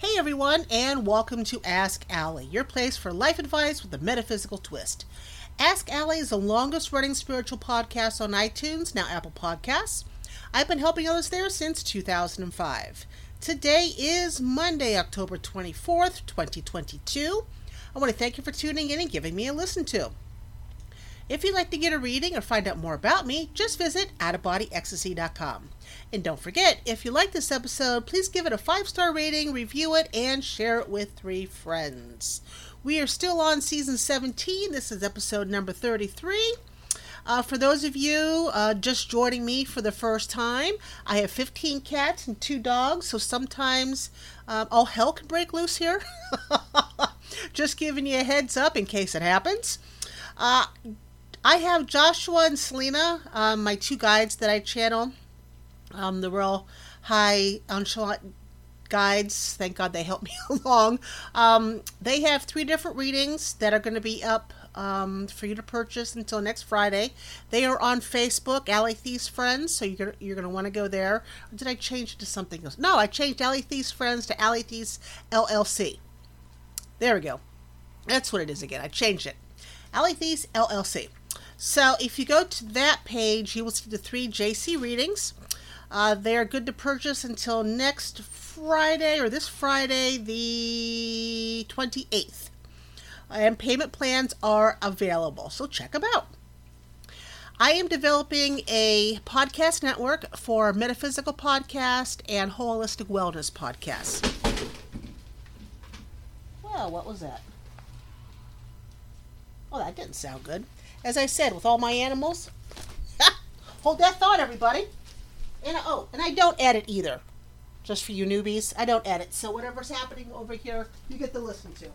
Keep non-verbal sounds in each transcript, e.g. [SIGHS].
Hey everyone, and welcome to Ask Allie, your place for life advice with a metaphysical twist. Ask Allie is the longest running spiritual podcast on iTunes, now Apple Podcasts. I've been helping others there since 2005. Today is Monday, October 24th, 2022. I want to thank you for tuning in and giving me a listen to. If you'd like to get a reading or find out more about me, just visit outofbodyecstasy.com. And don't forget, if you like this episode, please give it a five star rating, review it, and share it with three friends. We are still on season 17. This is episode number 33. Uh, for those of you uh, just joining me for the first time, I have 15 cats and two dogs, so sometimes um, all hell can break loose here. [LAUGHS] just giving you a heads up in case it happens. Uh, I have Joshua and Selena, um, my two guides that I channel. Um, the real high nonchalant guides. Thank God they helped [LAUGHS] me along. Um, they have three different readings that are going to be up um, for you to purchase until next Friday. They are on Facebook, Allie Theiss Friends, so you're you're going to want to go there. Or did I change it to something else? No, I changed Allie Theiss Friends to Allie Theiss LLC. There we go. That's what it is again. I changed it. Allie Theiss LLC. So if you go to that page, you will see the three JC readings. Uh, they are good to purchase until next Friday or this Friday, the 28th. And payment plans are available, so check them out. I am developing a podcast network for metaphysical podcast and holistic wellness podcasts. Well, what was that? Oh, that didn't sound good. As I said, with all my animals, [LAUGHS] hold that thought, everybody. And oh, and I don't edit either. Just for you newbies, I don't edit. So whatever's happening over here, you get to listen to.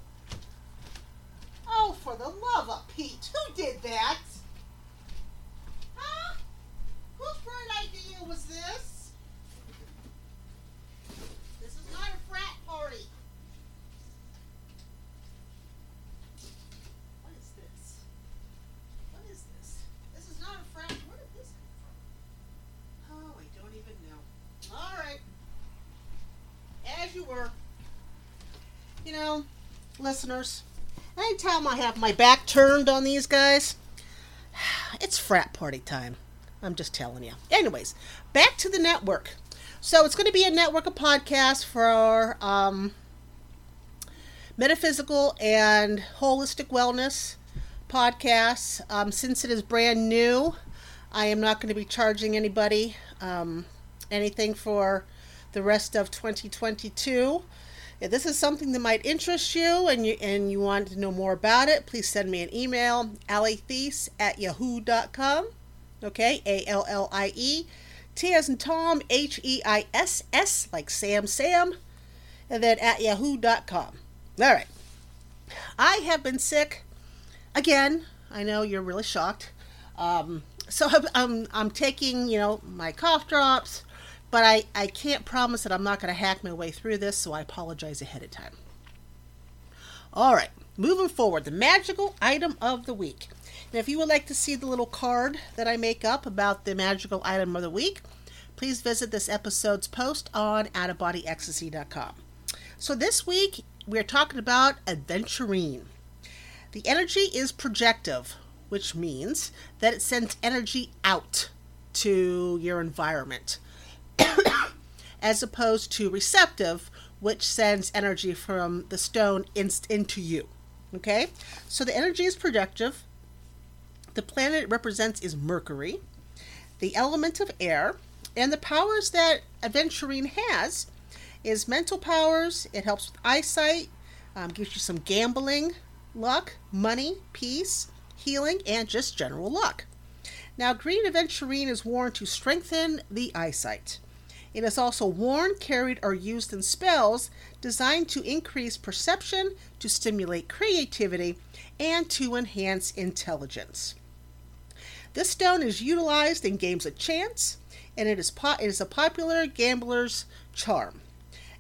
Oh, for the love of Pete, who did that? Huh? Whose bright idea was this? This is not a frat party. What is this? What is this? This is not a frat. Where did this come from? Oh, I don't even know. All right. As you were. You know, listeners, anytime I have my back turned on these guys, [SIGHS] it's frat party time. I'm just telling you. Anyways, back to the network. So it's going to be a network of podcasts for um, metaphysical and holistic wellness podcasts. Um, since it is brand new, I am not going to be charging anybody um, anything for the rest of 2022. If this is something that might interest you and you and you want to know more about it, please send me an email, allietheiss at yahoo.com. Okay, A L L I E T as in Tom, H E I S S, like Sam Sam, and then at yahoo.com. All right. I have been sick again. I know you're really shocked. Um, so [LAUGHS] I'm, I'm, I'm taking, you know, my cough drops, but I, I can't promise that I'm not going to hack my way through this, so I apologize ahead of time. All right, moving forward, the magical item of the week. Now, if you would like to see the little card that I make up about the magical item of the week, please visit this episode's post on outofbodyecstasy.com. So this week, we're talking about adventurine. The energy is projective, which means that it sends energy out to your environment, [COUGHS] as opposed to receptive, which sends energy from the stone in, into you. Okay? So the energy is productive. The planet it represents is Mercury, the element of air, and the powers that Aventurine has is mental powers. It helps with eyesight, um, gives you some gambling, luck, money, peace, healing, and just general luck. Now, green aventurine is worn to strengthen the eyesight. It is also worn, carried, or used in spells designed to increase perception, to stimulate creativity, and to enhance intelligence. This stone is utilized in games of chance, and it is, po- it is a popular gambler's charm.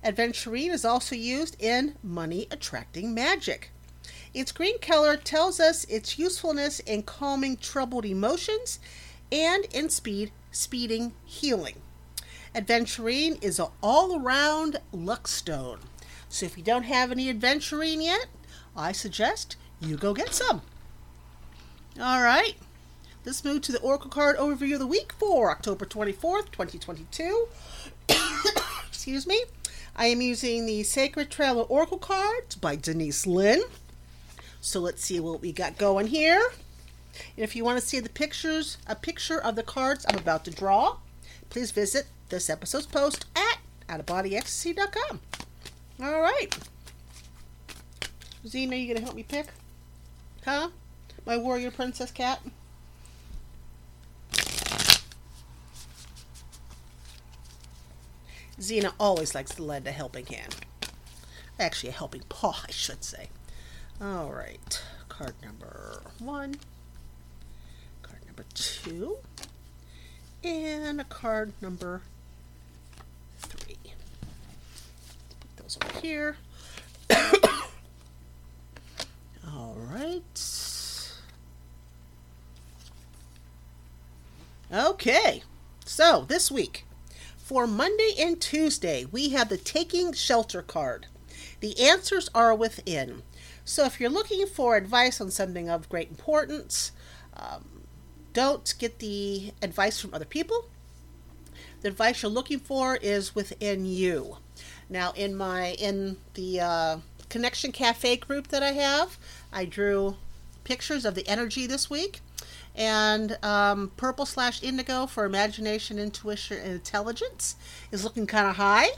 Adventurine is also used in money attracting magic. Its green color tells us its usefulness in calming troubled emotions and in speed speeding healing. Adventurine is an all-around luck stone. So if you don't have any adventuring yet, I suggest you go get some. All right. Let's move to the Oracle card overview of the week for October 24th, 2022. [COUGHS] Excuse me. I am using the Sacred Traveler Oracle cards by Denise Linn. So let's see what we got going here. If you want to see the pictures, a picture of the cards I'm about to draw, please visit this episode's post at outofbodyecstasy.com. All right. Xena, you gonna help me pick? Huh? My warrior princess cat? Xena always likes to lend a helping hand. Actually, a helping paw, [LAUGHS] I should say. All right. Card number one, card number two, and a card number three. Put those over here. [COUGHS] All right. Okay. So, this week, for Monday and Tuesday, we have the Taking Shelter card. The answers are within. So if you're looking for advice on something of great importance, um, don't get the advice from other people. The advice you're looking for is within you. Now, in my in the uh, Connection Cafe group that I have, I drew pictures of the energy this week and um, purple slash indigo for imagination, intuition, and intelligence is looking kind of high.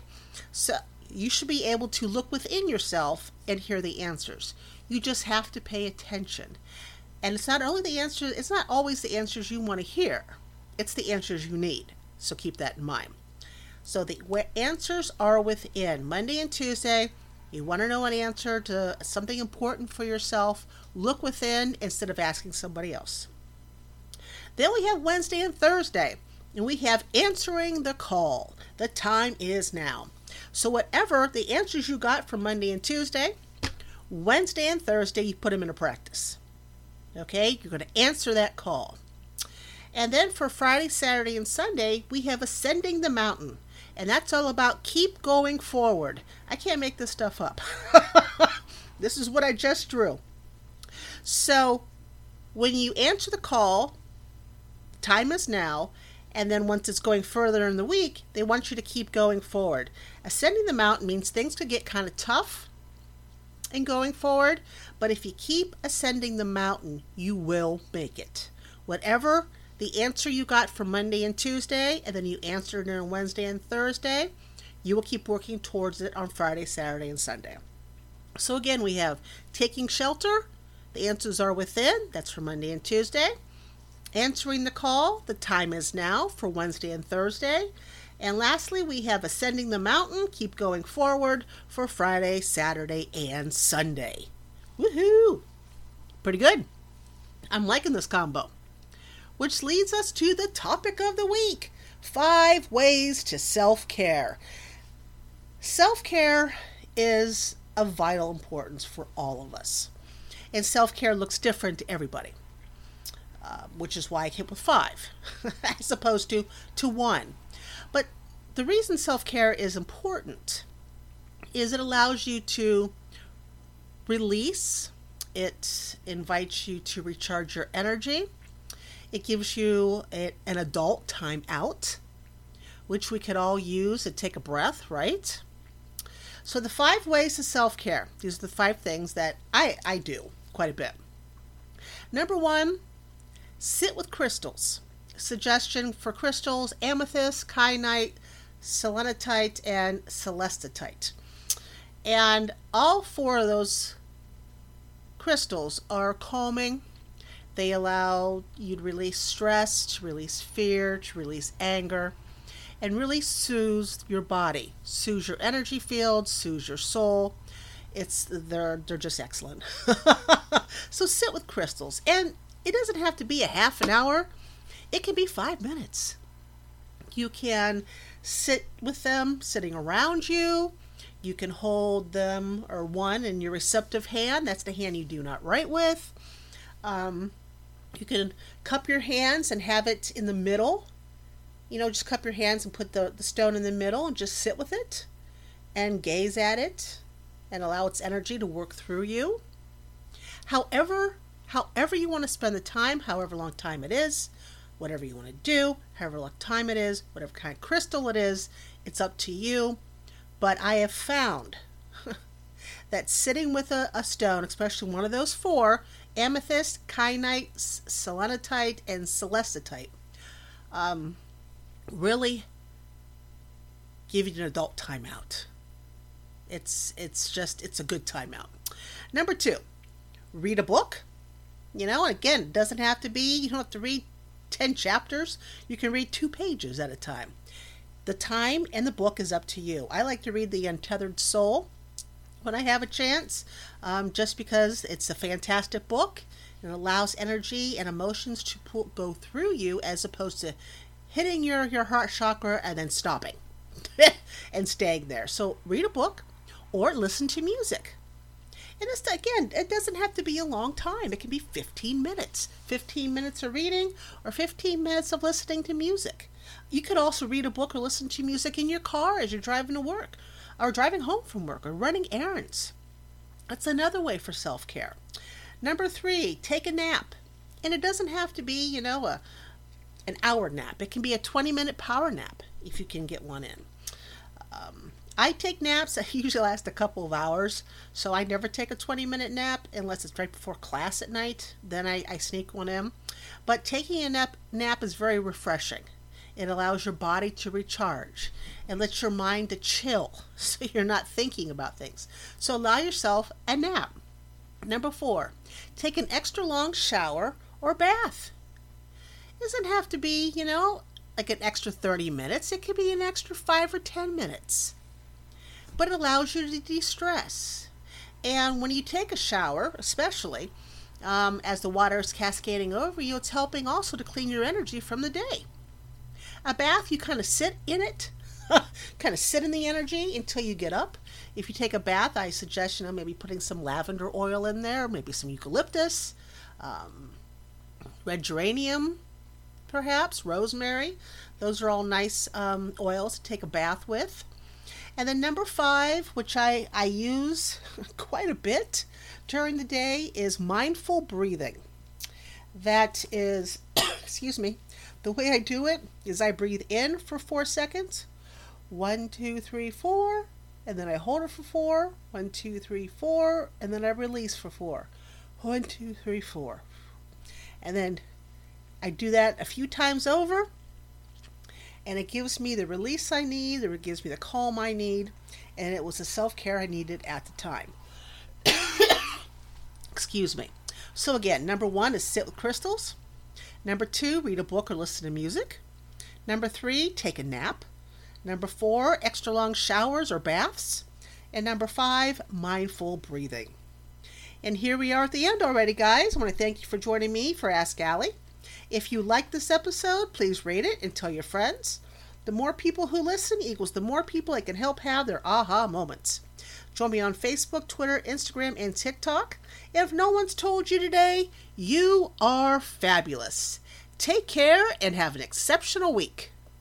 So you should be able to look within yourself and hear the answers. You just have to pay attention. And it's not only the answers, it's not always the answers you want to hear, it's the answers you need. So keep that in mind. So the answers are within Monday and Tuesday. You want to know an answer to something important for yourself, look within instead of asking somebody else. Then we have Wednesday and Thursday, and we have answering the call. The time is now. So, whatever the answers you got from Monday and Tuesday, Wednesday and Thursday, you put them into practice. Okay, you're going to answer that call. And then for Friday, Saturday, and Sunday, we have Ascending the Mountain. And that's all about keep going forward. I can't make this stuff up. [LAUGHS] this is what I just drew. So, when you answer the call, time is now. And then once it's going further in the week, they want you to keep going forward. Ascending the mountain means things could get kind of tough in going forward, but if you keep ascending the mountain, you will make it. Whatever the answer you got for Monday and Tuesday, and then you answered on Wednesday and Thursday, you will keep working towards it on Friday, Saturday, and Sunday. So again, we have taking shelter. The answers are within. That's for Monday and Tuesday. Answering the call, the time is now for Wednesday and Thursday. And lastly, we have Ascending the Mountain, Keep Going Forward for Friday, Saturday, and Sunday. Woohoo! Pretty good. I'm liking this combo. Which leads us to the topic of the week five ways to self care. Self care is of vital importance for all of us. And self care looks different to everybody. Uh, which is why I came with five, [LAUGHS] as opposed to to one. But the reason self care is important is it allows you to release. It invites you to recharge your energy. It gives you a, an adult time out, which we could all use and take a breath, right? So, the five ways to self care. These are the five things that I, I do quite a bit. Number one, Sit with crystals. Suggestion for crystals amethyst, kyanite, selenite, and celestite. And all four of those crystals are calming. They allow you to release stress, to release fear, to release anger, and really soothe your body, soothe your energy field, soothe your soul. It's they're they're just excellent. [LAUGHS] so sit with crystals and it doesn't have to be a half an hour, it can be five minutes. You can sit with them sitting around you. You can hold them or one in your receptive hand. That's the hand you do not write with. Um, you can cup your hands and have it in the middle. You know, just cup your hands and put the, the stone in the middle and just sit with it and gaze at it and allow its energy to work through you. However, however you want to spend the time, however long time it is, whatever you want to do, however long time it is, whatever kind of crystal it is, it's up to you. But I have found [LAUGHS] that sitting with a, a stone, especially one of those four amethyst, kyanite, selenite, and celestite, um, really give you an adult timeout. It's it's just it's a good timeout. Number two, read a book. You know, again, it doesn't have to be you don't have to read ten chapters. You can read two pages at a time. The time and the book is up to you. I like to read The Untethered Soul when I have a chance, um, just because it's a fantastic book. It allows energy and emotions to pull, go through you as opposed to hitting your, your heart chakra and then stopping [LAUGHS] and staying there. So read a book or listen to music. And it's again, it doesn't have to be a long time. It can be 15 minutes. 15 minutes of reading or 15 minutes of listening to music. You could also read a book or listen to music in your car as you're driving to work or driving home from work or running errands. That's another way for self care. Number three, take a nap. And it doesn't have to be, you know, a, an hour nap. It can be a 20 minute power nap if you can get one in. Um, I take naps [LAUGHS] that usually last a couple of hours, so I never take a 20 minute nap unless it's right before class at night. Then I, I sneak one in. But taking a nap, nap is very refreshing. It allows your body to recharge and lets your mind to chill [LAUGHS] so you're not thinking about things. So allow yourself a nap. Number four, take an extra long shower or bath. It doesn't have to be, you know, like an extra 30 minutes. It could be an extra 5 or 10 minutes. But it allows you to de stress. And when you take a shower, especially um, as the water is cascading over you, it's helping also to clean your energy from the day. A bath, you kind of sit in it, [LAUGHS] kind of sit in the energy until you get up. If you take a bath, I suggest you know maybe putting some lavender oil in there, maybe some eucalyptus, um, red geranium, perhaps rosemary. Those are all nice um, oils to take a bath with. And then number five, which I, I use [LAUGHS] quite a bit during the day, is mindful breathing. That is, [COUGHS] excuse me, the way I do it is I breathe in for four seconds. One, two, three, four. And then I hold it for four. One, two, three, four. And then I release for four. One, two, three, four. And then I do that a few times over. And it gives me the release I need, it gives me the calm I need, and it was the self care I needed at the time. [COUGHS] Excuse me. So, again, number one is sit with crystals. Number two, read a book or listen to music. Number three, take a nap. Number four, extra long showers or baths. And number five, mindful breathing. And here we are at the end already, guys. I want to thank you for joining me for Ask Allie. If you like this episode, please rate it and tell your friends. The more people who listen equals the more people I can help have their aha moments. Join me on Facebook, Twitter, Instagram, and TikTok. If no one's told you today, you are fabulous. Take care and have an exceptional week.